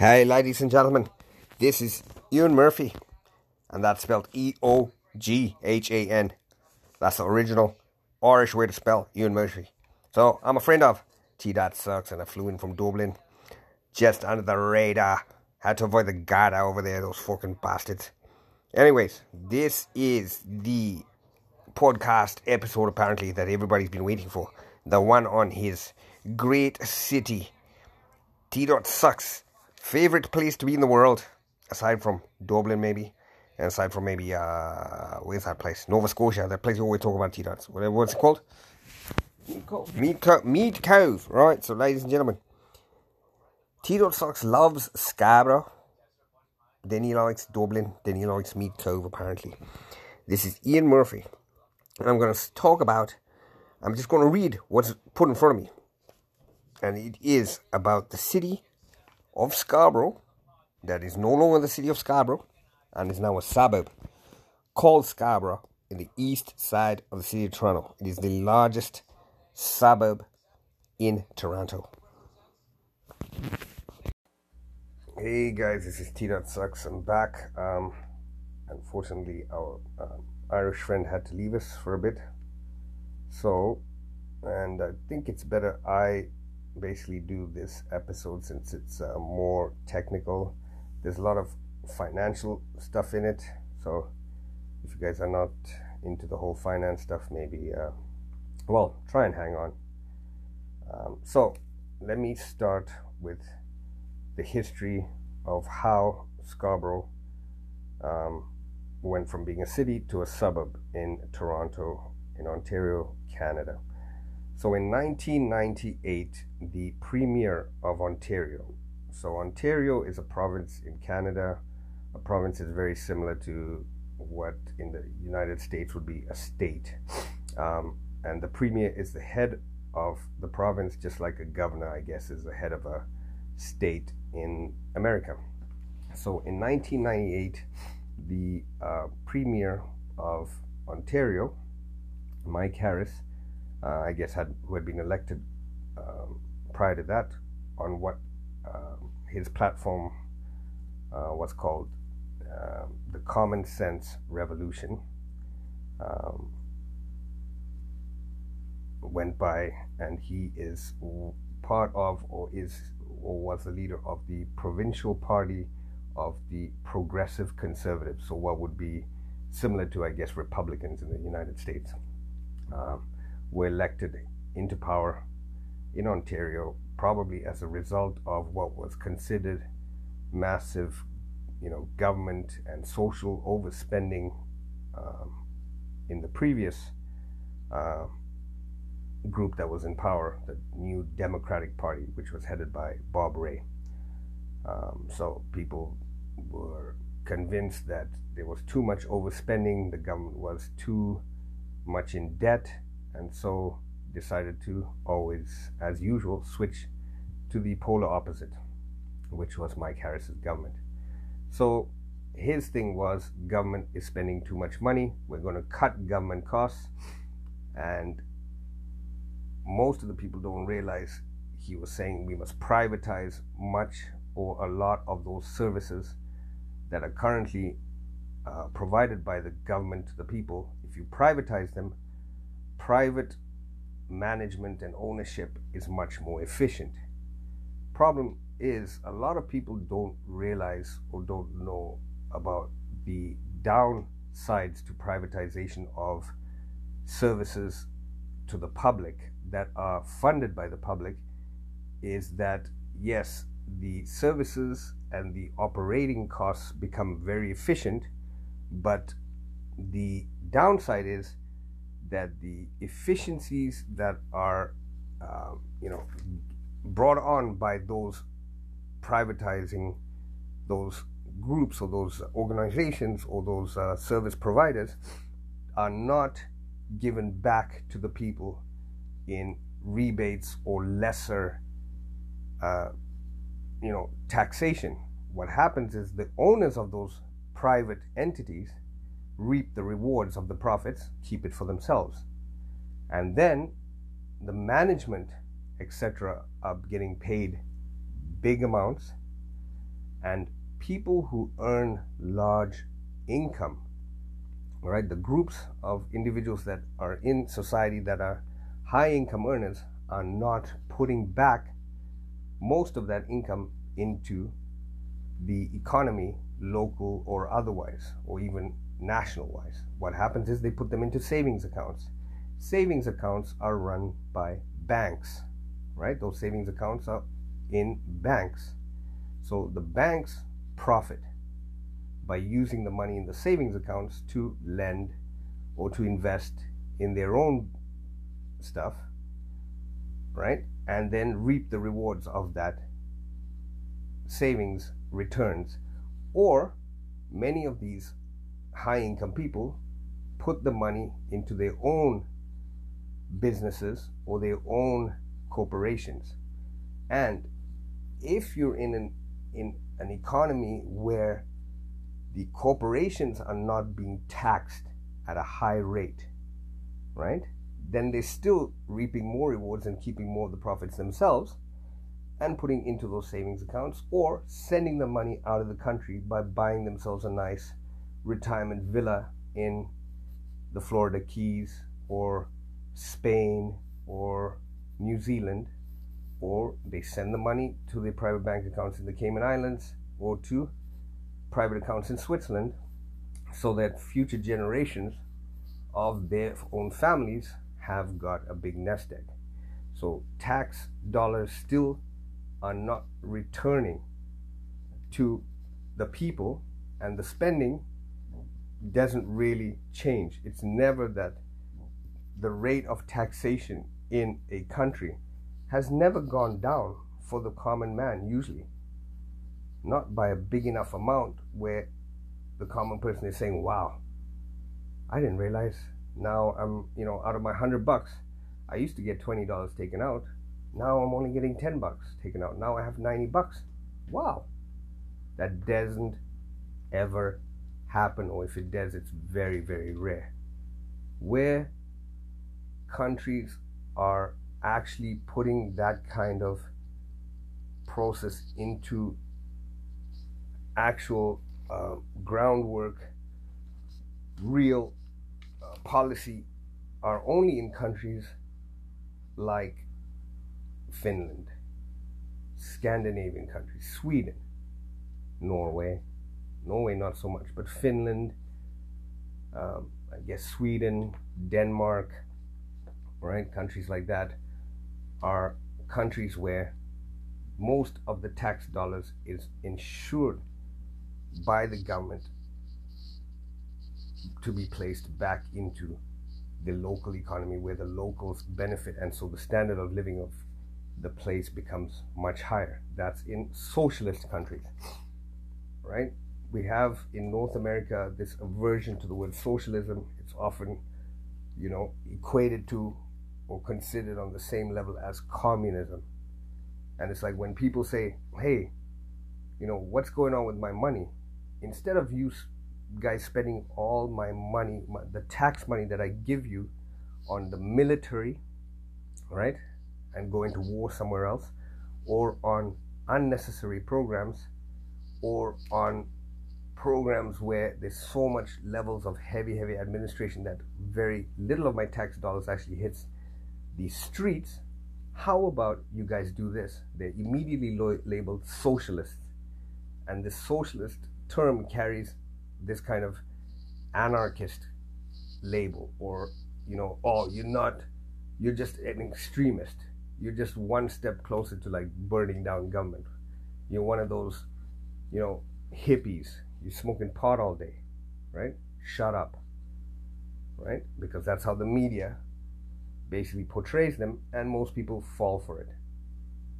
Hey, ladies and gentlemen, this is Eoghan Murphy, and that's spelled E O G H A N. That's the original Irish way to spell Eoghan Murphy. So, I'm a friend of T Dot Sucks, and I flew in from Dublin just under the radar. Had to avoid the Garda over there, those fucking bastards. Anyways, this is the podcast episode apparently that everybody's been waiting for. The one on his great city. T Dot Sucks favorite place to be in the world, aside from Dublin maybe, and aside from maybe uh where's that place? Nova Scotia, that place we always talk about T dots. What's it called? Meat Cove. Mead, Co- Meat Cove. Right, so ladies and gentlemen. T dot Sucks loves Scarborough. Then he likes Dublin. Then he likes Meat Cove apparently. This is Ian Murphy. And I'm gonna talk about I'm just gonna read what's put in front of me. And it is about the city of Scarborough, that is no longer the city of Scarborough, and is now a suburb called Scarborough in the east side of the city of Toronto. It is the largest suburb in Toronto. Hey guys, this is T Sucks. I'm back. Um, unfortunately, our um, Irish friend had to leave us for a bit, so and I think it's better I basically do this episode since it's uh, more technical. There's a lot of financial stuff in it, so if you guys are not into the whole finance stuff, maybe uh, well try and hang on. Um, so let me start with the history of how Scarborough um, went from being a city to a suburb in Toronto, in Ontario, Canada. So in 1998, the Premier of Ontario. So Ontario is a province in Canada. A province is very similar to what in the United States would be a state. Um, and the Premier is the head of the province, just like a governor, I guess, is the head of a state in America. So in 1998, the uh, Premier of Ontario, Mike Harris, uh, I guess, had who had been elected um, prior to that on what uh, his platform uh, was called um, the Common Sense Revolution. Um, went by, and he is part of, or is, or was the leader of the provincial party of the Progressive Conservatives. So, what would be similar to, I guess, Republicans in the United States. Um, were elected into power in Ontario, probably as a result of what was considered massive, you know, government and social overspending um, in the previous uh, group that was in power, the New Democratic Party, which was headed by Bob Rae. Um, so people were convinced that there was too much overspending, the government was too much in debt, and so decided to always, as usual, switch to the polar opposite, which was Mike Harris's government. So his thing was government is spending too much money, we're going to cut government costs, and most of the people don't realize he was saying we must privatize much or a lot of those services that are currently uh, provided by the government to the people. If you privatize them, private management and ownership is much more efficient. Problem is, a lot of people don't realize or don't know about the downsides to privatization of services to the public that are funded by the public is that yes, the services and the operating costs become very efficient, but the downside is that the efficiencies that are, uh, you know, brought on by those privatizing those groups or those organizations or those uh, service providers are not given back to the people in rebates or lesser, uh, you know, taxation. What happens is the owners of those private entities reap the rewards of the profits, keep it for themselves. And then the management, etc., are getting paid big amounts. And people who earn large income, right? The groups of individuals that are in society that are high income earners are not putting back most of that income into the economy, local or otherwise, or even national wise. What happens is they put them into savings accounts. Savings accounts are run by banks, right? Those savings accounts are in banks. So the banks profit by using the money in the savings accounts to lend or to invest in their own stuff, right? And then reap the rewards of that savings returns. Or many of these high income people put the money into their own businesses or their own corporations. And if you're in an in an economy where the corporations are not being taxed at a high rate, right? Then they're still reaping more rewards and keeping more of the profits themselves and putting into those savings accounts or sending the money out of the country by buying themselves a nice retirement villa in the Florida Keys or Spain or New Zealand, or they send the money to their private bank accounts in the Cayman Islands or to private accounts in Switzerland so that future generations of their own families have got a big nest egg. So tax dollars still are not returning to the people and the spending doesn't really change. It's never that the rate of taxation in a country has never gone down for the common man, usually. Not by a big enough amount where the common person is saying, wow, I didn't realize now I'm, you know, out of my hundred bucks, I used to get $20 taken out. Now I'm only getting 10 bucks taken out. Now I have 90 bucks. Wow. That doesn't ever happen, or if it does, it's very, very rare. Where countries are actually putting that kind of process into actual uh, groundwork, real uh, policy, are only in countries like Finland, Scandinavian countries, Sweden, Norway, Norway not so much, but Finland, um, I guess Sweden, Denmark, right? Countries like that are countries where most of the tax dollars is insured by the government to be placed back into the local economy where the locals benefit. And so the standard of living of the place becomes much higher. That's in socialist countries right we have in north america this aversion to the word socialism it's often you know equated to or considered on the same level as communism. And it's like when people say, hey, you know, what's going on with my money? Instead of you guys spending all my money, my, the tax money that I give you on the military, right, and going to war somewhere else, or on unnecessary programs, or on programs where there's so much levels of heavy, heavy administration that very little of my tax dollars actually hits the streets, how about you guys do this? They're immediately labeled socialists. And this socialist term carries this kind of anarchist label or, you know, oh, you're not, you're just an extremist. You're just one step closer to like burning down government. You're one of those, you know, hippies. You're smoking pot all day, right? Shut up, right? Because that's how the media basically portrays them, and most people fall for it.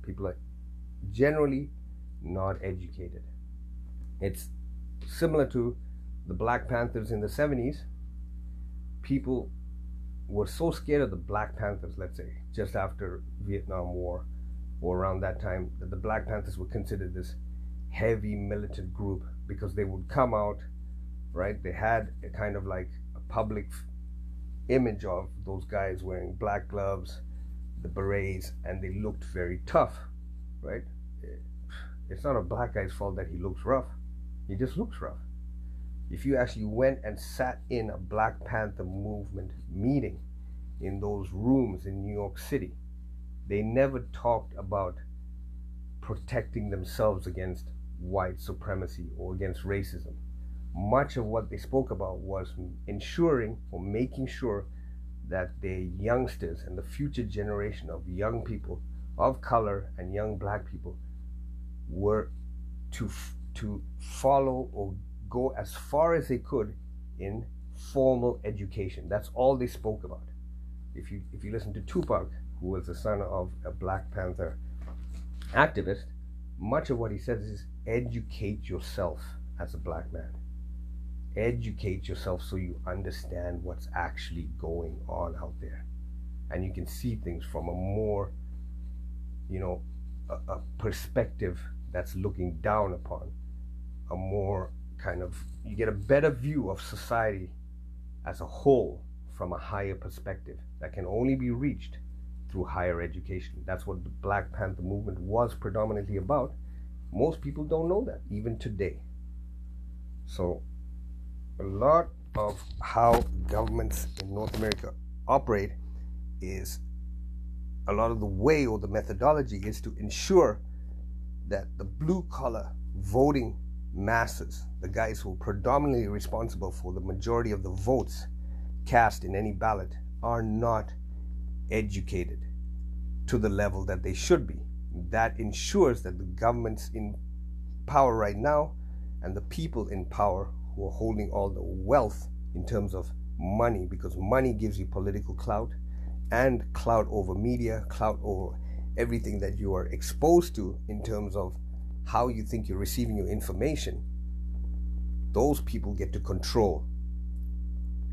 People are generally not educated. It's similar to the Black Panthers in the 70s. People were so scared of the Black Panthers, let's say, just after Vietnam War or around that time, that the Black Panthers were considered this heavy militant group because they would come out, right? They had a kind of like a public image of those guys wearing black gloves, the berets, and they looked very tough, right? Eh, it's not a black guy's fault that he looks rough. He just looks rough. If you actually went and sat in a Black Panther movement meeting in those rooms in New York City, they never talked about protecting themselves against white supremacy or against racism. Much of what they spoke about was ensuring or making sure that the youngsters and the future generation of young people of color and young black people were to to follow or go as far as they could in formal education. That's all they spoke about. If you if you listen to Tupac, who was the son of a Black Panther activist, much of what he says is educate yourself as a black man. Educate yourself so you understand what's actually going on out there. And you can see things from a more, you know, a, a perspective that's looking down upon a more kind of, you get a better view of society as a whole from a higher perspective that can only be reached through higher education. That's what the Black Panther movement was predominantly about. Most people don't know that, even today. So, a lot of how governments in North America operate is a lot of the way or the methodology is to ensure that the blue collar voting masses, the guys who are predominantly responsible for the majority of the votes cast in any ballot, are not educated to the level that they should be. That ensures that the governments in power right now and the people in power who are holding all the wealth in terms of money, because money gives you political clout and clout over media, clout over everything that you are exposed to in terms of how you think you're receiving your information. Those people get to control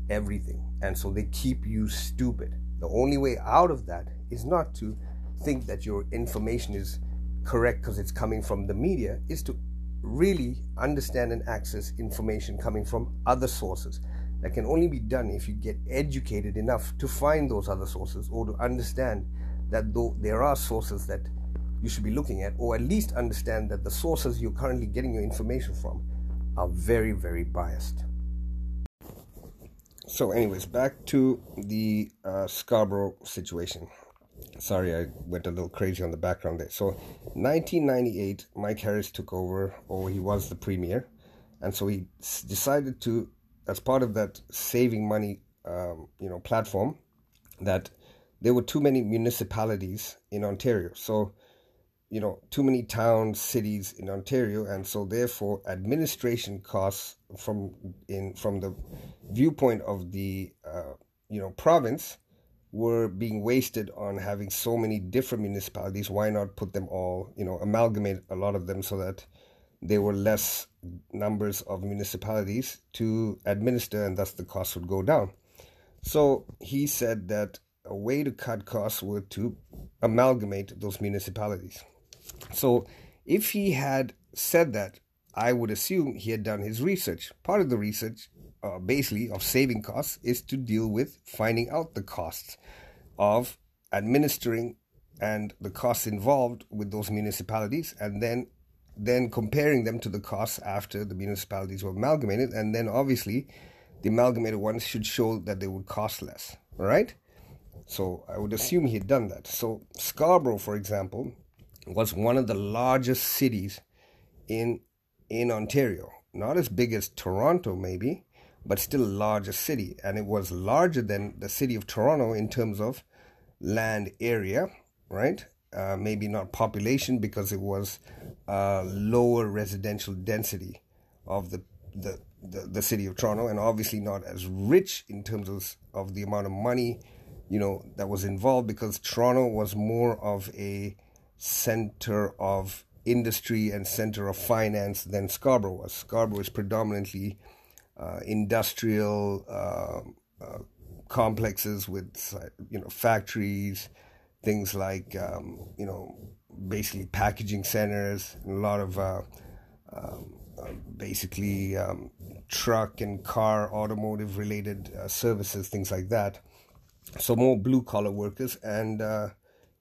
everything. And so they keep you stupid. The only way out of that is not to think that your information is correct because it's coming from the media, is to really understand and access information coming from other sources. That can only be done if you get educated enough to find those other sources or to understand that though there are sources that you should be looking at, or at least understand that the sources you're currently getting your information from are very, very biased so anyways back to the uh, scarborough situation sorry i went a little crazy on the background there. So 1998 mike harris took over or he was the premier. And so he decided to as part of that saving money um, you know platform that there were too many municipalities in ontario. So you know too many towns cities in ontario. And so therefore administration costs from in from the viewpoint of the uh, you know province were being wasted on having so many different municipalities why not put them all you know amalgamate a lot of them so that there were less numbers of municipalities to administer and thus the cost would go down so he said that a way to cut costs were to amalgamate those municipalities so if he had said that, I would assume he had done his research. Part of the research, uh, basically, of saving costs is to deal with finding out the costs of administering and the costs involved with those municipalities and then then comparing them to the costs after the municipalities were amalgamated. And then obviously the amalgamated ones should show that they would cost less all right? So i would assume he had done that. So scarborough for example was one of the largest cities in in Ontario. Not as big as Toronto, maybe, but still a larger city. And it was larger than the city of Toronto in terms of land area, right? Uh, maybe not population because it was uh, lower residential density of the, the, the, the city of Toronto, and obviously not as rich in terms of, of the amount of money, you know, that was involved because Toronto was more of a center of industry and center of finance than Scarborough was. Scarborough is predominantly industrial uh, uh, complexes with you know factories, things like um, you know basically packaging centers, a lot of uh, um, uh, basically um, truck and car automotive related uh, services, things like that. So more blue collar workers and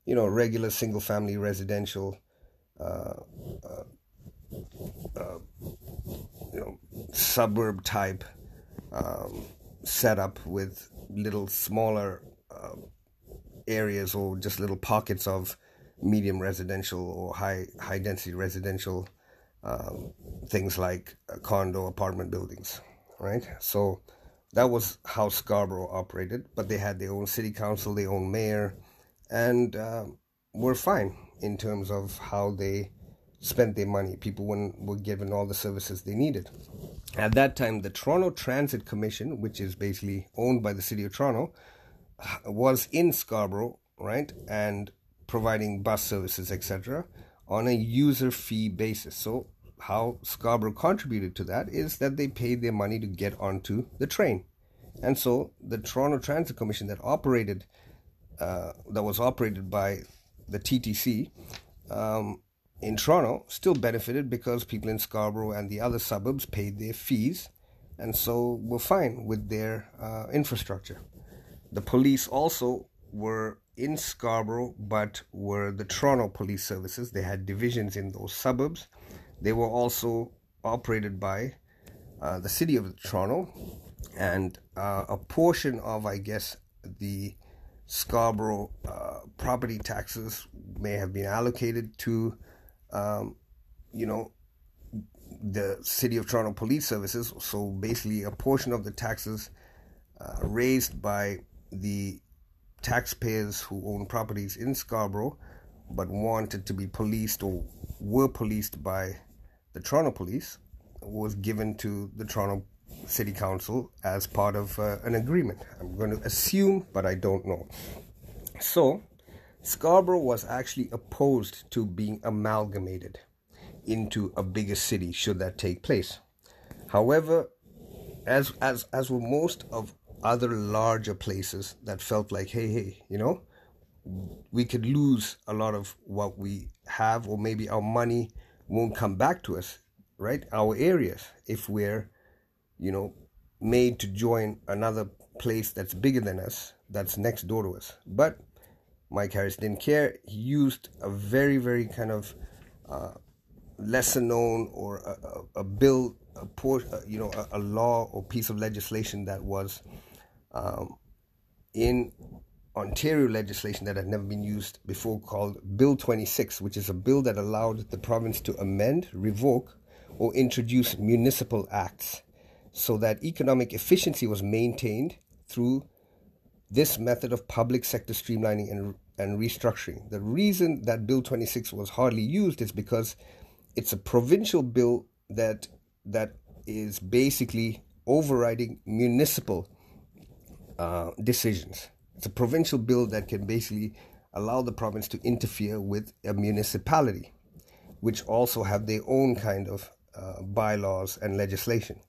you know, regular single family residential uh, uh, suburb type um, setup with little smaller uh, areas or just little pockets of medium residential or high high density residential um, things like uh, condo apartment buildings right? So that was how scarborough operated but they had their own city council their own mayor and uh, were fine in terms of how they spent their money people were were given all the services they needed at that time the toronto transit commission which is basically owned by the city of toronto was in scarborough right and providing bus services, etc., on a user fee basis. So, how Scarborough contributed to that is that they paid their money to get onto the train. And so, the Toronto Transit Commission that operated, uh, that was operated by the TTC um, in Toronto, still benefited because people in Scarborough and the other suburbs paid their fees, and so were fine with their uh, infrastructure. The police also were in Scarborough, but were the Toronto Police Services. They had divisions in those suburbs. They were also operated by uh, the city of Toronto, and uh, a portion of, I guess, the Scarborough uh, property taxes may have been allocated to, um, you know, the city of Toronto Police Services. So basically, a portion of the taxes uh, raised by the taxpayers who own properties in Scarborough but wanted to be policed or were policed by the Toronto Police was given to the Toronto City Council as part of uh, an agreement. I'm going to assume, but I don't know. So, Scarborough was actually opposed to being amalgamated into a bigger city should that take place. However, as as as were most of other larger places that felt like, hey, hey, you know, we could lose a lot of what we have, or maybe our money won't come back to us, right? Our areas, if we're, you know, made to join another place that's bigger than us, that's next door to us. But Mike Harris didn't care. He used a very, very kind of uh, lesser known or a, a, a bill, a uh, you know, a, a, law or piece of legislation that was um, in Ontario legislation that had never been used before called Bill 26, which is a bill that allowed the province to amend, revoke, or introduce municipal acts so that economic efficiency was maintained through this method of public sector streamlining and, and restructuring. The reason that Bill 26 was hardly used is because it's a provincial bill that that is basically overriding municipal uh, decisions. It's a provincial bill that can basically allow the province to interfere with a municipality, which also have their own kind of uh, bylaws and legislation.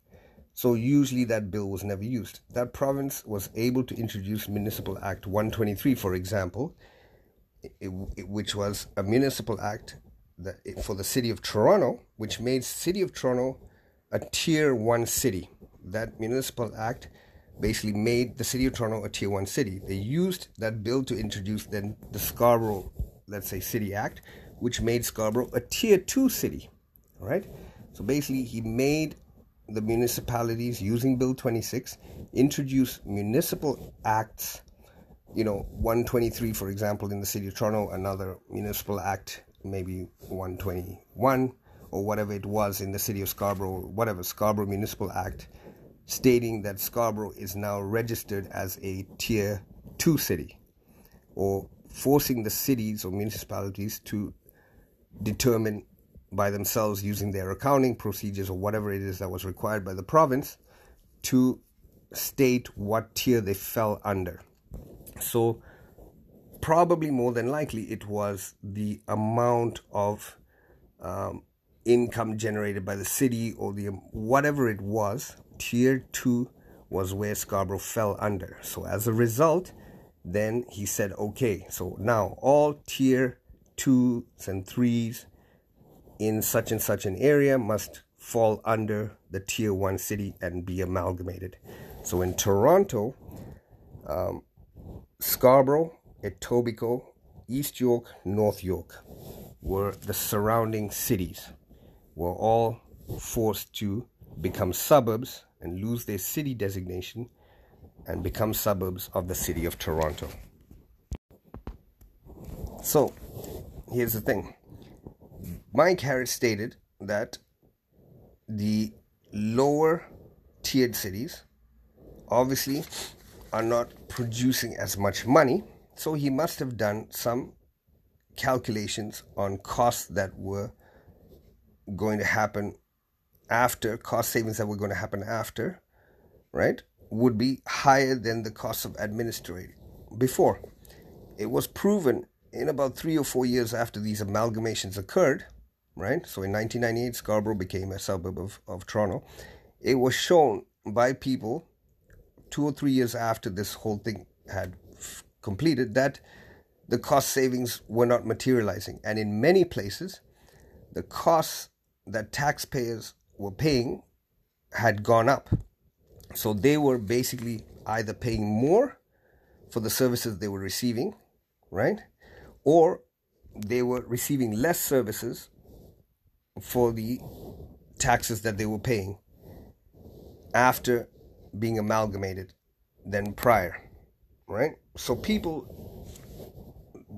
So usually that bill was never used. That province was able to introduce Municipal Act 123, for example, it, it, which was a municipal act that, for the city of Toronto, which made city of Toronto a tier one city. That municipal act basically made the city of Toronto a tier one city. They used that bill to introduce then the Scarborough, let's say, City Act, which made Scarborough a tier two city. Right? So basically, he made the municipalities using Bill 26 introduce municipal acts. You know, 123, for example, in the city of Toronto, another municipal act, maybe 121 or whatever it was in the city of Scarborough, whatever Scarborough Municipal Act stating that Scarborough is now registered as a tier 2 city or forcing the cities or municipalities to determine by themselves using their accounting procedures or whatever it is that was required by the province to state what tier they fell under. So, probably more than likely, it was the amount of um, income generated by the city or the whatever it was tier 2 was where Scarborough fell under. So as a result, then he said, okay, so now all tier 2s and 3s in such and such an area must fall under the tier 1 city and be amalgamated. So in Toronto, um, Scarborough, Etobicoke, East York, North York were the surrounding cities, were all forced to become suburbs and lose their city designation and become suburbs of the city of Toronto. So, here's the thing Mike Harris stated that the lower tiered cities obviously are not producing as much money, so he must have done some calculations on costs that were going to happen after cost savings that were going to happen after, right, would be higher than the cost of administering before. It was proven in about three or four years after these amalgamations occurred, right? So in 1998, Scarborough became a suburb of, of Toronto. It was shown by people two or three years after this whole thing had f- completed that the cost savings were not materializing. And in many places, the costs that taxpayers were paying had gone up. So they were basically either paying more for the services they were receiving, right? Or they were receiving less services for the taxes that they were paying after being amalgamated than prior, right? So people,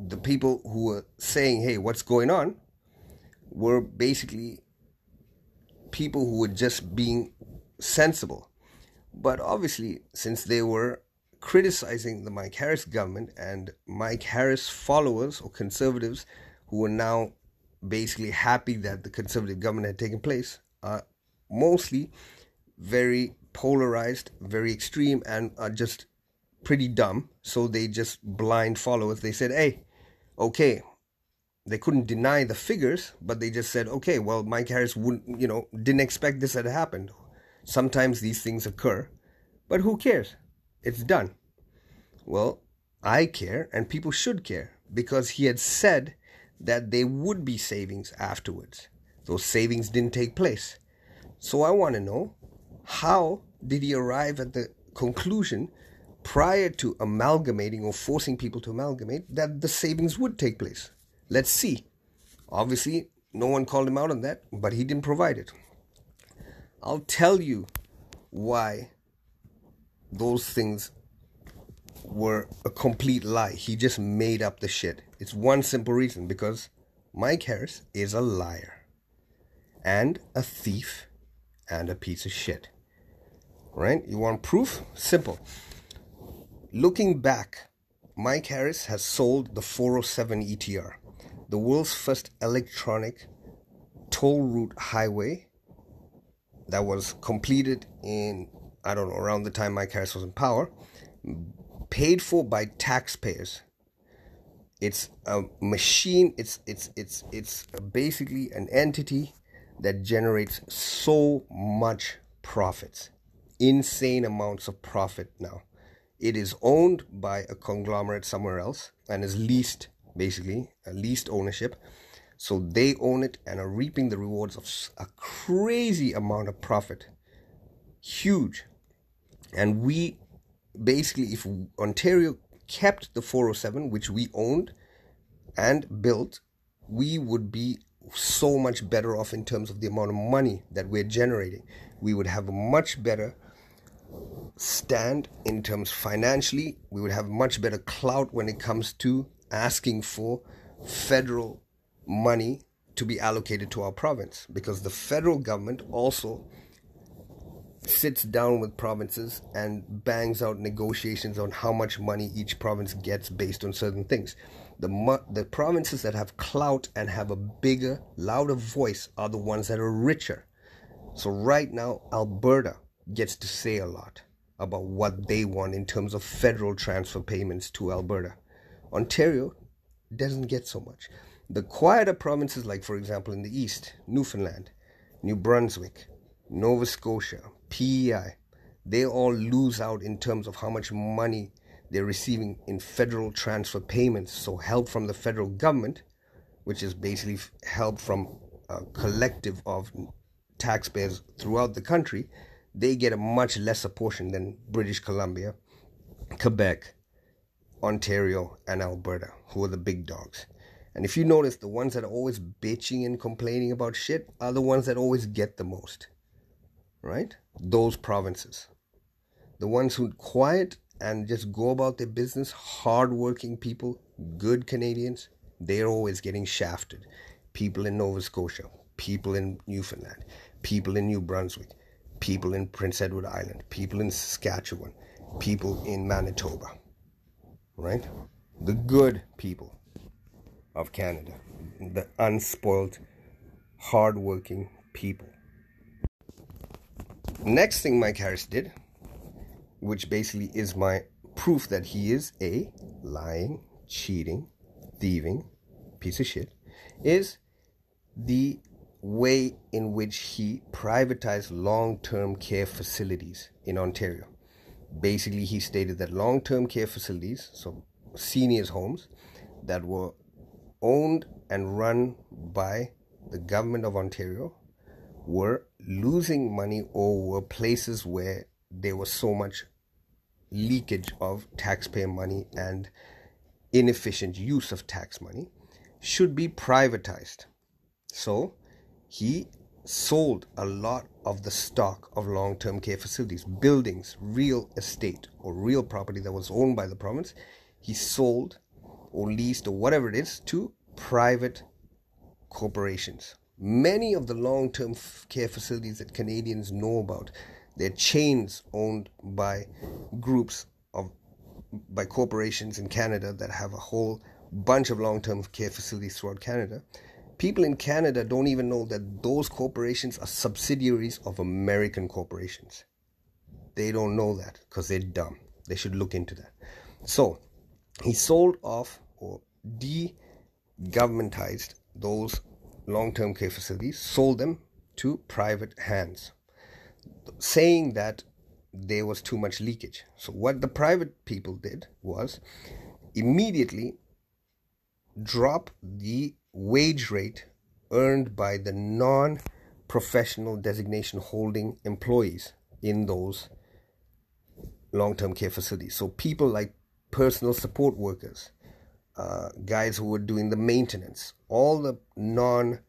the people who were saying, hey, what's going on, were basically people who were just being sensible. But obviously, since they were criticizing the Mike Harris government and Mike Harris followers or conservatives who were now basically happy that the conservative government had taken place are mostly very polarized, very extreme, and are just pretty dumb. So they just blind followers. They said, hey, okay, they couldn't deny the figures, but they just said, okay, well, Mike Harris wouldn't, you know, didn't expect this had happened. Sometimes these things occur, but who cares? It's done. Well, I care, and people should care because he had said that there would be savings afterwards. Those savings didn't take place. So I want to know how did he arrive at the conclusion prior to amalgamating or forcing people to amalgamate that the savings would take place? Let's see. Obviously, no one called him out on that, but he didn't provide it. I'll tell you why those things were a complete lie. He just made up the shit. It's one simple reason because Mike Harris is a liar and a thief and a piece of shit. Right? You want proof? Simple. Looking back, Mike Harris has sold the 407 ETR the world's first electronic toll route highway that was completed in I don't know around the time Mike Harris was in power, paid for by taxpayers. It's a machine. It's it's it's it's basically an entity that generates so much profits, insane amounts of profit now. It is owned by a conglomerate somewhere else and is leased basically a leased ownership so they own it and are reaping the rewards of a crazy amount of profit huge and we basically if ontario kept the 407 which we owned and built we would be so much better off in terms of the amount of money that we're generating. We would have a much better stand in terms financially. We would have much better clout when it comes to asking for federal money to be allocated to our province because the federal government also sits down with provinces and bangs out negotiations on how much money each province gets based on certain things. The, the provinces that have clout and have a bigger, louder voice are the ones that are richer. So, right now, Alberta gets to say a lot about what they want in terms of federal transfer payments to Alberta. Ontario doesn't get so much. The quieter provinces, like for example in the east, Newfoundland, New Brunswick, Nova Scotia, PEI, they all lose out in terms of how much money they're receiving in federal transfer payments. So, help from the federal government, which is basically help from a collective of taxpayers throughout the country, they get a much lesser portion than British Columbia, Quebec, Ontario, and Alberta, who are the big dogs. And if you notice, the ones that are always bitching and complaining about shit are the ones that always get the most. right? Those provinces. The ones who quiet and just go about their business, hardworking people, good Canadians, they're always getting shafted. People in Nova Scotia, people in Newfoundland, people in New Brunswick, people in Prince Edward Island, people in Saskatchewan, people in Manitoba, right? The good people of Canada, the unspoiled, hardworking people. Next thing Mike Harris did, which basically is my proof that he is a lying, cheating, thieving piece of shit, is the way in which he privatized long term care facilities in Ontario. Basically, he stated that long term care facilities, so seniors' homes, that were owned and run by the government of Ontario were losing money or were places where there was so much leakage of taxpayer money and inefficient use of tax money should be privatized. So he sold a lot of the stock of long term care facilities, buildings, real estate, or real property that was owned by the province. He sold or leased or whatever it is to private corporations. Many of the long term care facilities that Canadians know about, they're chains owned by groups of by corporations in Canada that have a whole bunch of long term care facilities throughout Canada. People in Canada don't even know that those corporations are subsidiaries of American corporations. They don't know that because they're dumb. They should look into that. So, he sold off or de governmentized those long term care facilities, sold them to private hands, saying that there was too much leakage. So, what the private people did was immediately drop the wage rate earned by the non professional designation holding employees in those long term care facilities. So, people like personal support workers, uh, guys who were doing the maintenance, all the non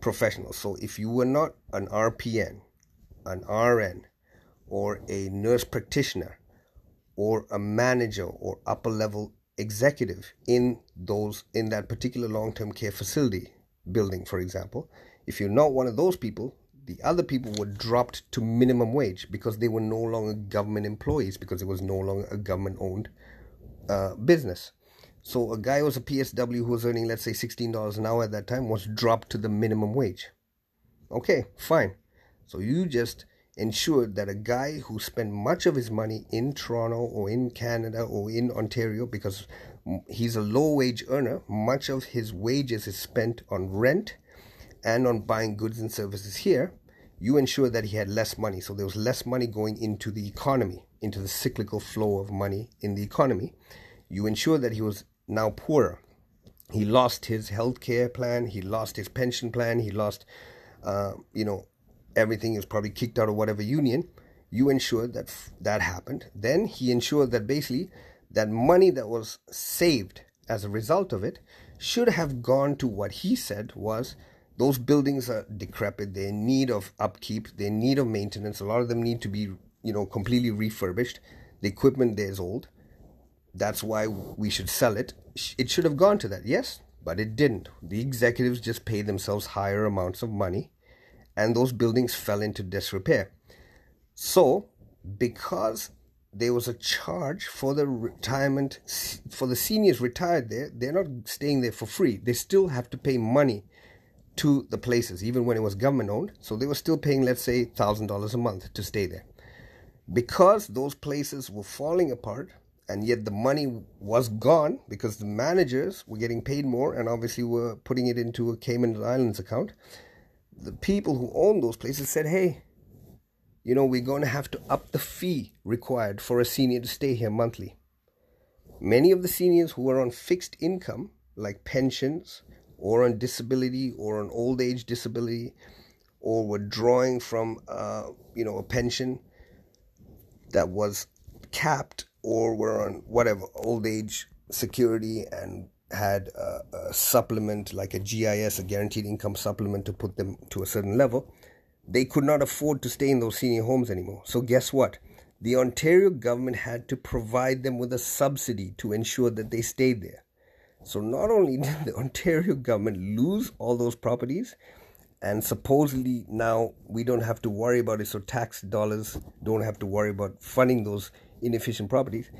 professionals. So, if you were not an RPN, an RN, or a nurse practitioner, or a manager or upper level executive in those in that particular long-term care facility building for example if you're not one of those people the other people were dropped to minimum wage because they were no longer government employees because it was no longer a government owned uh, business so a guy who was a psw who was earning let's say $16 an hour at that time was dropped to the minimum wage okay fine so you just ensured that a guy who spent much of his money in Toronto or in Canada or in Ontario because he's a low wage earner, much of his wages is spent on rent and on buying goods and services here. You ensure that he had less money. So there was less money going into the economy, into the cyclical flow of money in the economy. You ensure that he was now poorer. He lost his health care plan, he lost his pension plan, he lost, uh, you know, everything He was probably kicked out of whatever union, you ensured that that happened. Then he ensured that basically that money that was saved as a result of it should have gone to what he said was those buildings are decrepit, they're in need of upkeep, they're in need of maintenance. A lot of them need to be, you know, completely refurbished. The equipment there is old. That's why we should sell it. It should have gone to that, yes, but it didn't. The executives just paid themselves higher amounts of money and those buildings fell into disrepair. So, because there was a charge for the retirement for the seniors retired there, they're not staying there for free. They still have to pay money to the places, even when it was government owned. So they were still paying, let's say, thousand dollars a month to stay there. Because those places were falling apart, and yet the money was gone because the managers were getting paid more and obviously were putting it into a Cayman Islands account the people who own those places said, hey, you know, we're going to have to up the fee required for a senior to stay here monthly. Many of the seniors who were on fixed income, like pensions, or on disability, or on old age disability, or were drawing from, uh, you know, a pension that was capped, or were on whatever old age security and had a, a, supplement like a GIS, a guaranteed income supplement to put them to a certain level, they could not afford to stay in those senior homes anymore. So, guess what? The Ontario government had to provide them with a subsidy to ensure that they stayed there. So, not only did the Ontario government lose all those properties, and supposedly now we don't have to worry about it, so tax dollars don't have to worry about funding those inefficient properties.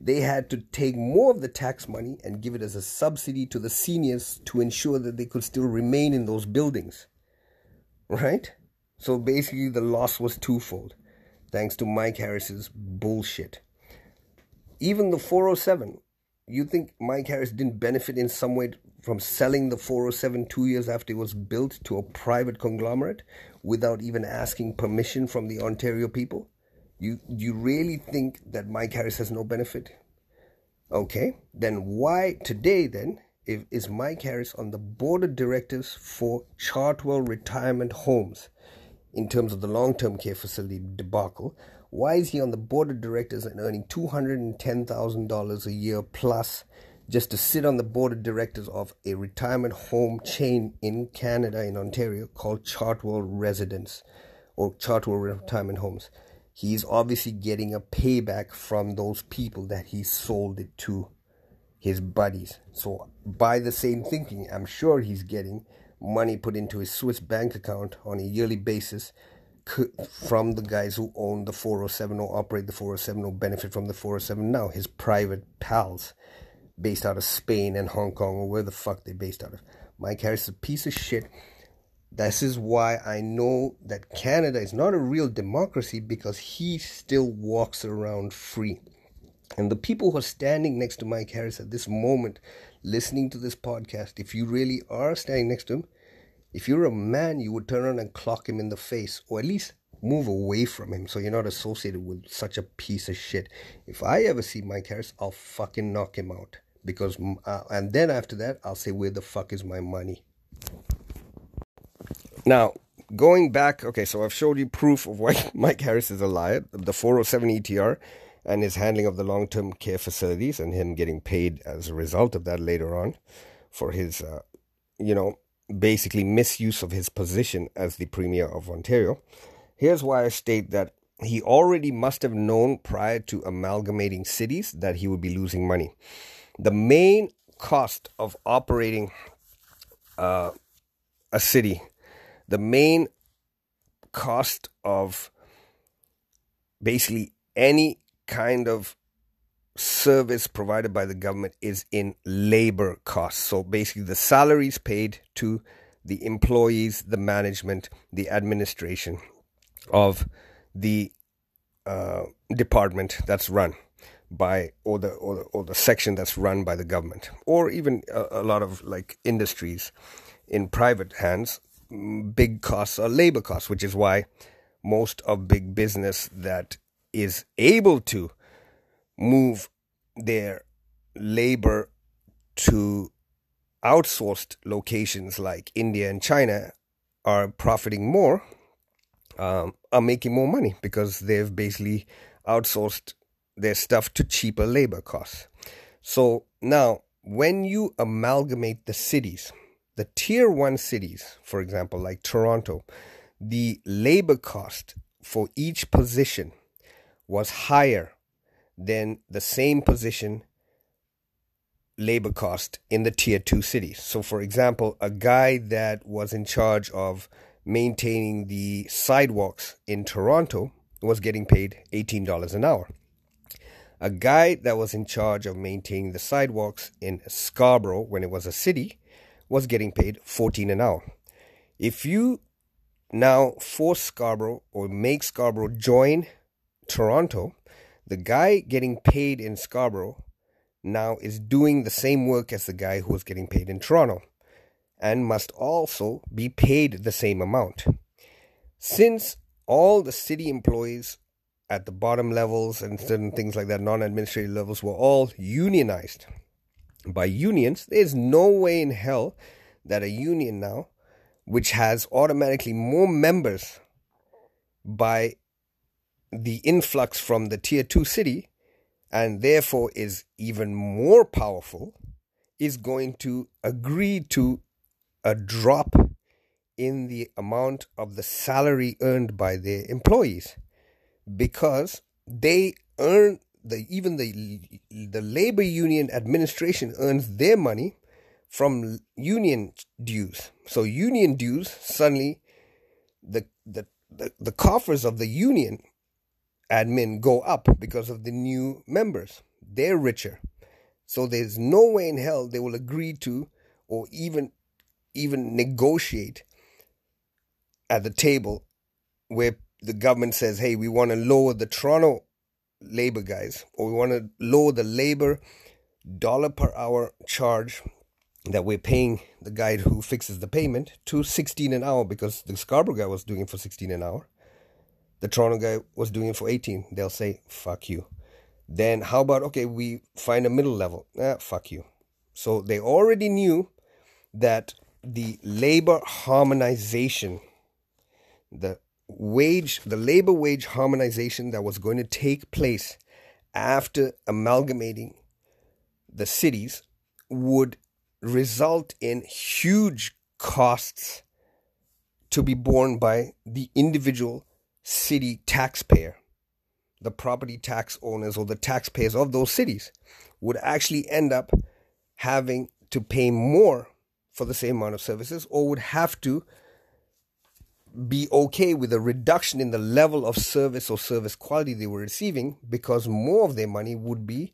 They had to take more of the tax money and give it as a subsidy to the seniors to ensure that they could still remain in those buildings. Right? So basically, the loss was twofold thanks to Mike Harris's bullshit. Even the 407, you think Mike Harris didn't benefit in some way from selling the 407 two years after it was built to a private conglomerate without even asking permission from the Ontario people? You, you really think that Mike Harris has no benefit? Okay, then why today then if, is Mike Harris on the board of directors for Chartwell Retirement Homes in terms of the long term care facility debacle? Why is he on the board of directors and earning $210,000 a year plus just to sit on the board of directors of a retirement home chain in Canada, in Ontario, called Chartwell Residence or Chartwell Retirement Homes? He's obviously getting a payback from those people that he sold it to his buddies. So, by the same thinking, I'm sure he's getting money put into his Swiss bank account on a yearly basis from the guys who own the 407 or operate the 407 or benefit from the 407 now, his private pals based out of Spain and Hong Kong or where the fuck they're based out of. Mike Harris is a piece of shit. This is why I know that Canada is not a real democracy because he still walks around free. And the people who are standing next to Mike Harris at this moment, listening to this podcast, if you really are standing next to him, if you're a man, you would turn around and clock him in the face, or at least move away from him so you're not associated with such a piece of shit. If I ever see Mike Harris, I'll fucking knock him out. Because, uh, and then after that, I'll say, where the fuck is my money? Now, going back, okay, so I've showed you proof of why Mike Harris is a liar, the 407 ETR and his handling of the long term care facilities and him getting paid as a result of that later on for his, uh, you know, basically misuse of his position as the Premier of Ontario. Here's why I state that he already must have known prior to amalgamating cities that he would be losing money. The main cost of operating uh, a city, the main cost of basically any kind of service provided by the government is in labor costs. So basically, the salaries paid to the employees, the management, the administration of the uh, department that's run by or the, or the or the section that's run by the government or even a, a lot of like industries in private hands big costs are labor costs which is why most of big business that is able to move their labor to outsourced locations like India and China are profiting more, um, are making more money because they've basically outsourced their stuff to cheaper labor costs. So now, when you amalgamate the cities, the tier one cities, for example, like Toronto, the labor cost for each position was higher than the same position labor cost in the tier two cities. So, for example, a guy that was in charge of maintaining the sidewalks in Toronto was getting paid $18 an hour. A guy that was in charge of maintaining the sidewalks in Scarborough when it was a city was getting paid 14 an hour. If you now force Scarborough or make Scarborough join Toronto, the guy getting paid in Scarborough now is doing the same work as the guy who was getting paid in Toronto and must also be paid the same amount. Since all the city employees at the bottom levels and certain things like that, non administrative levels, were all unionized by unions, there's no way in hell that a union now, which has automatically more members by the influx from the tier 2 city and therefore is even more powerful is going to agree to a drop in the amount of the salary earned by their employees because they earn the even the the labor union administration earns their money from union dues. So union dues suddenly the the the, the coffers of the union admin go up because of the new members. They're richer. So there's no way in hell they will agree to or even even negotiate at the table where the government says, hey, we want to lower the Toronto labor guys, or we want to lower the labor dollar per hour charge that we're paying the guy who fixes the payment to 16 an hour because the Scarborough guy was doing it for 16 an hour. The Toronto guy was doing it for 18. They'll say, fuck you. Then how about, okay, we find a middle level. Ah, fuck you. So they already knew that the labor harmonization, the wage, the labor wage harmonization that was going to take place after amalgamating the cities would result in huge costs to be borne by the individual city taxpayer. The property tax owners or the taxpayers of those cities would actually end up having to pay more for the same amount of services or would have to be okay with a reduction in the level of service or service quality they were receiving because more of their money would be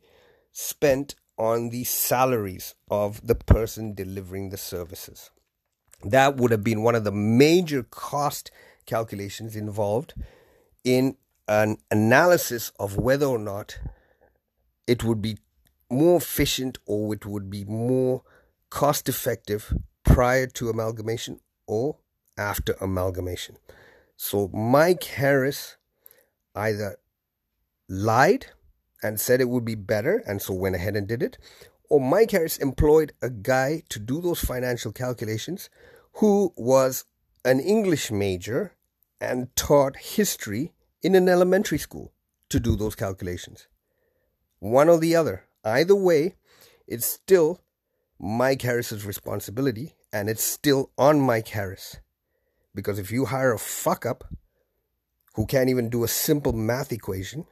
spent on the salaries of the person delivering the services. That would have been one of the major cost calculations involved in an analysis of whether or not it would be more efficient or it would be more cost effective prior to amalgamation or after amalgamation. So Mike Harris either lied and said it would be better and so went ahead and did it, or Mike Harris employed a guy to do those financial calculations who was an English major and taught history in an elementary school to do those calculations. One or the other. Either way, it's still Mike Harris's responsibility and it's still on Mike Harris. Because if you hire a fuck up who can't even do a simple math equation,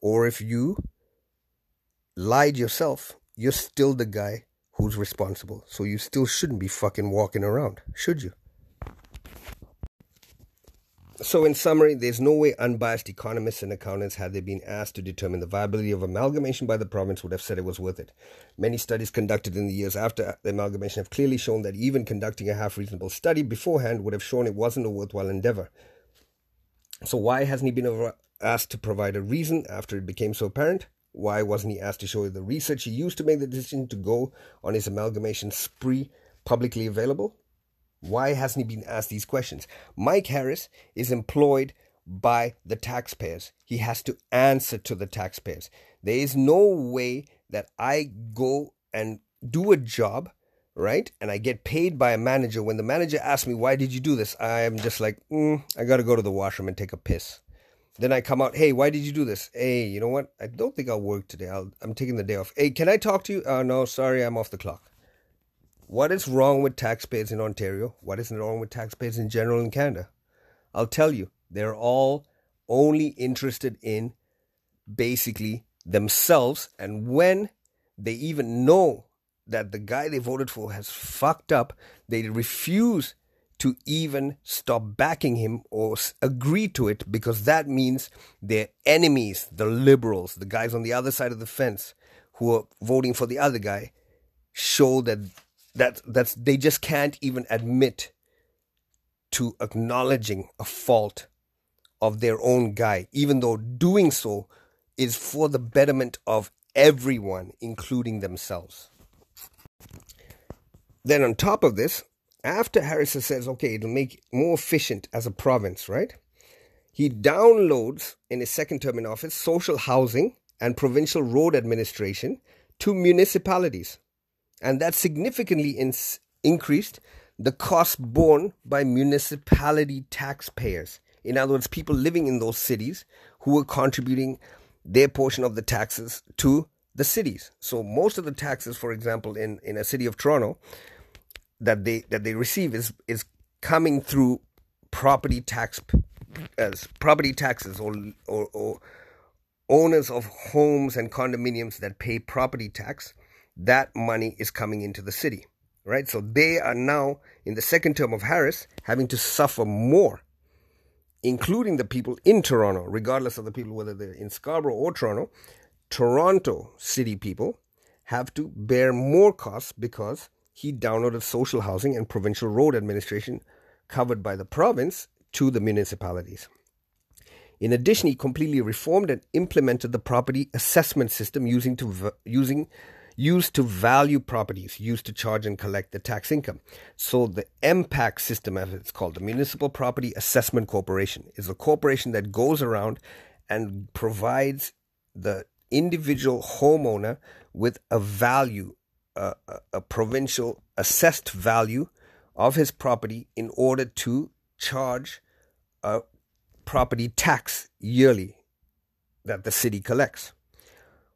or if you lied yourself, you're still the guy who's responsible. So you still shouldn't be fucking walking around, should you? So, in summary, there's no way unbiased economists and accountants, had they been asked to determine the viability of amalgamation by the province, would have said it was worth it. Many studies conducted in the years after the amalgamation have clearly shown that even conducting a half reasonable study beforehand would have shown it wasn't a worthwhile endeavor. So, why hasn't he been asked to provide a reason after it became so apparent? Why wasn't he asked to show the research he used to make the decision to go on his amalgamation spree publicly available? Why hasn't he been asked these questions? Mike Harris is employed by the taxpayers. He has to answer to the taxpayers. There is no way that I go and do a job, right? And I get paid by a manager. When the manager asks me, why did you do this? I'm just like, mm, I got to go to the washroom and take a piss. Then I come out, hey, why did you do this? Hey, you know what? I don't think I'll work today. i am taking the day off. Hey, can I talk to you? Oh, no, sorry, I'm off the clock. What is wrong with taxpayers in Ontario? What is wrong with taxpayers in general in Canada? I'll tell you, they're all only interested in basically themselves. And when they even know that the guy they voted for has fucked up, they refuse to even stop backing him or agree to it because that means their enemies, the liberals, the guys on the other side of the fence who are voting for the other guy, show that that that's they just can't even admit to acknowledging a fault of their own guy, even though doing so is for the betterment of everyone, including themselves. Then, on top of this, after Harrison says, okay, it'll make it more efficient as a province, right? He downloads in his second term in office social housing and provincial road administration to municipalities and that significantly in- increased the cost borne by municipality taxpayers. In other words, people living in those cities who were contributing their portion of the taxes to the cities. So most of the taxes, for example, in, in a city of Toronto, that they that they receive is is coming through property tax as property taxes or, or, or owners of homes and condominiums that pay property tax, that money is coming into the city, right? So they are now in the second term of Harris having to suffer more, including the people in Toronto, regardless of the people whether they're in Scarborough or Toronto. Toronto city people have to bear more costs because he downloaded social housing and provincial road administration covered by the province to the municipalities. In addition, he completely reformed and implemented the property assessment system using to using used to value properties, used to charge and collect the tax income. So the MPAC system, as it's called, the Municipal Property Assessment Corporation, is a corporation that goes around and provides the individual homeowner with a value, a, a provincial assessed value of his property in order to charge a property tax yearly that the city collects.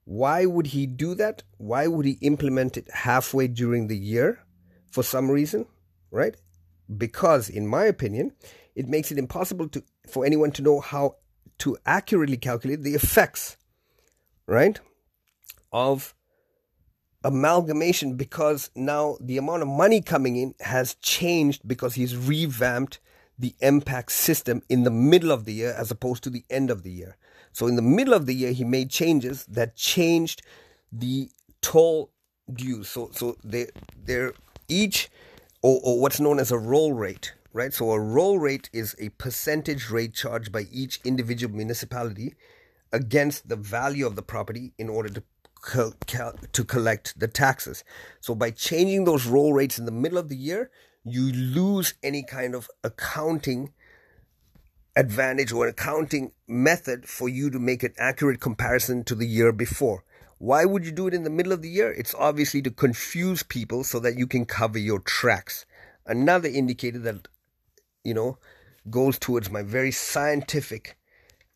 Why would he do that? Why would he implement it halfway during the year for some reason? Right? Because, in my opinion, it makes it impossible to, for anyone to know how to accurately calculate the effects, right, of amalgamation because now the amount of money coming in has changed because he's revamped the MPAC system in the middle of the year as opposed to the end of the year. So in the middle of the year, he made changes that changed the toll dues. So so they they're each or, or what's known as a roll rate, right? So a roll rate is a percentage rate charged by each individual municipality against the value of the property in order to to collect the taxes. So by changing those roll rates in the middle of the year, you lose any kind of accounting advantage or accounting method for you to make an accurate comparison to the year before. Why would you do it in the middle of the year? It's obviously to confuse people so that you can cover your tracks. Another indicator that, you know, goes towards my very scientific,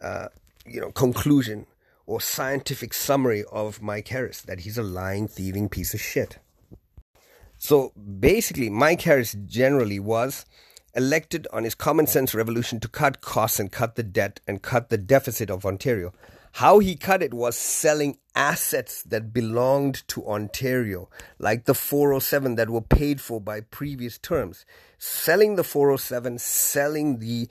uh, you know, conclusion or scientific summary of Mike Harris that he's a lying, thieving piece of shit. So basically, Mike Harris generally was elected on his common sense revolution to cut costs and cut the debt and cut the deficit of Ontario. How he cut it was selling assets that belonged to Ontario, like the 407 that were paid for by previous terms. Selling the 407, selling the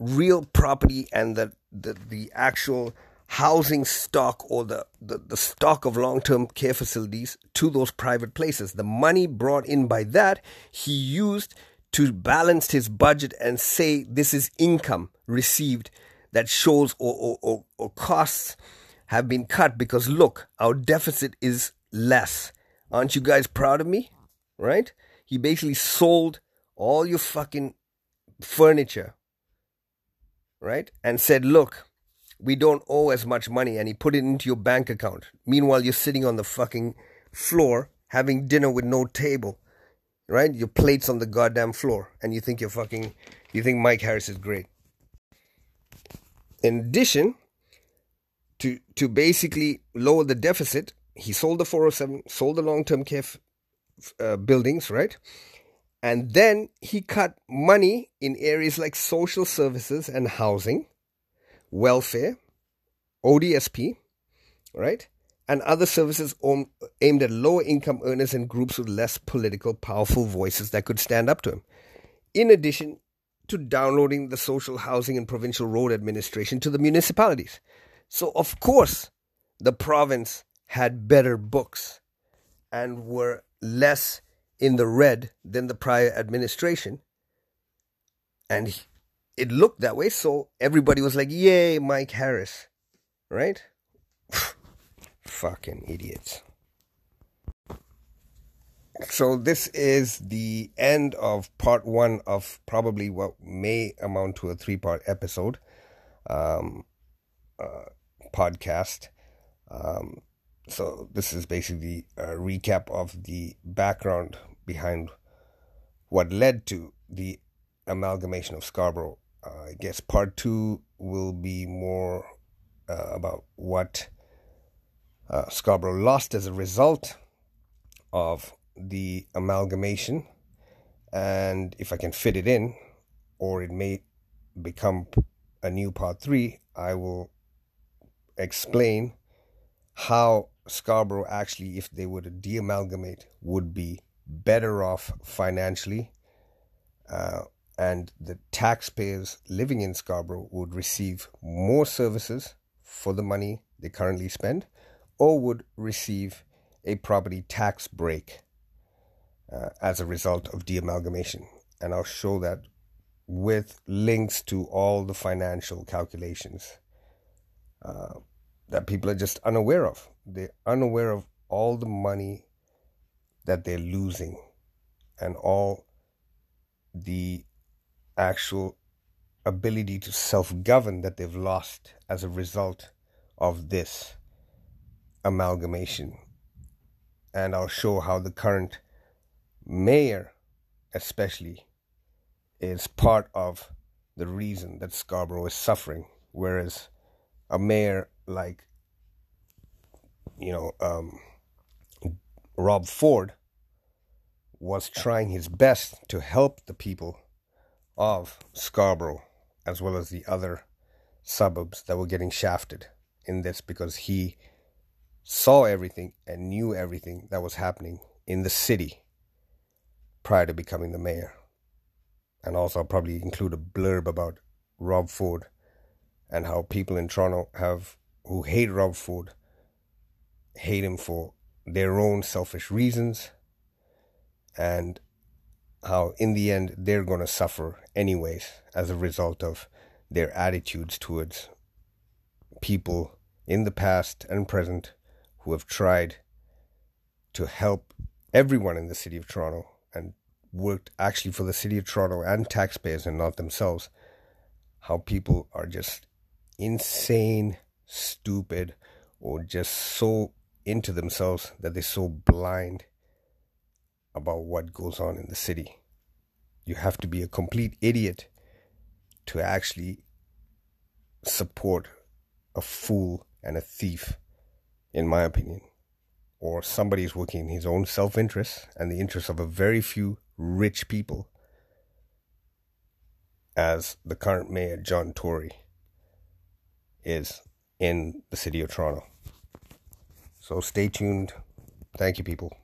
real property and the, the, the actual housing stock or the, the, the stock of long term care facilities to those private places. The money brought in by that, he used to balance his budget and say this is income received that shows or, or, or, or costs have been cut because look, our deficit is less. Aren't you guys proud of me? Right? He basically sold all your fucking furniture, right? And said, look, we don't owe as much money and he put it into your bank account. Meanwhile, you're sitting on the fucking floor having dinner with no table, right? Your plate's on the goddamn floor and you think you're fucking, you think Mike Harris is great. In addition, to, to basically lower the deficit, he sold the 407, sold the long term care f- uh, buildings, right? And then he cut money in areas like social services and housing welfare, ODSP, right? And other services aimed at lower income earners and groups with less political powerful voices that could stand up to him. In addition to downloading the social housing and provincial road administration to the municipalities. So, of course, the province had better books and were less in the red than the prior administration. And it looked that way. So everybody was like, yay, Mike Harris. Right? Fucking idiots. So this is the end of part one of probably what may amount to a three part episode um, uh, podcast. Um, so this is basically a recap of the background behind what led to the amalgamation of Scarborough uh, I guess part two will be more uh, about what uh, Scarborough lost as a result of the amalgamation. And if I can fit it in, or it may become a new part three, I will explain how Scarborough actually, if they were to de-amalgamate, would be better off financially, uh, and the taxpayers living in Scarborough would receive more services for the money they currently spend, or would receive a property tax break uh, as a result of de-amalgamation. And I'll show that with links to all the financial calculations uh, that people are just unaware of. They're unaware of all the money that they're losing and all the actual ability to self govern that they've lost as a result of this amalgamation. And I'll show how the current mayor, especially, is part of the reason that Scarborough is suffering. Whereas a mayor like, you know, um, Rob Ford was trying his best to help the people of Scarborough as well as the other suburbs that were getting shafted in this because he saw everything and knew everything that was happening in the city prior to becoming the mayor. And also, I'll probably include a blurb about Rob Ford and how people in Toronto have who hate Rob Ford hate him for their own selfish reasons and how in the end they're going to suffer anyways as a result of their attitudes towards people in the past and present who have tried to help everyone in the city of Toronto and worked actually for the city of Toronto and taxpayers and not themselves. How people are just insane, stupid, or just so into themselves that they're so blind about what goes on in the city. You have to be a complete idiot to actually support a fool and a thief, in my opinion. Or somebody is working in his own self interest and the interests of a very few rich people, as the current mayor, John Tory, is in the city of Toronto. So stay tuned. Thank you, people.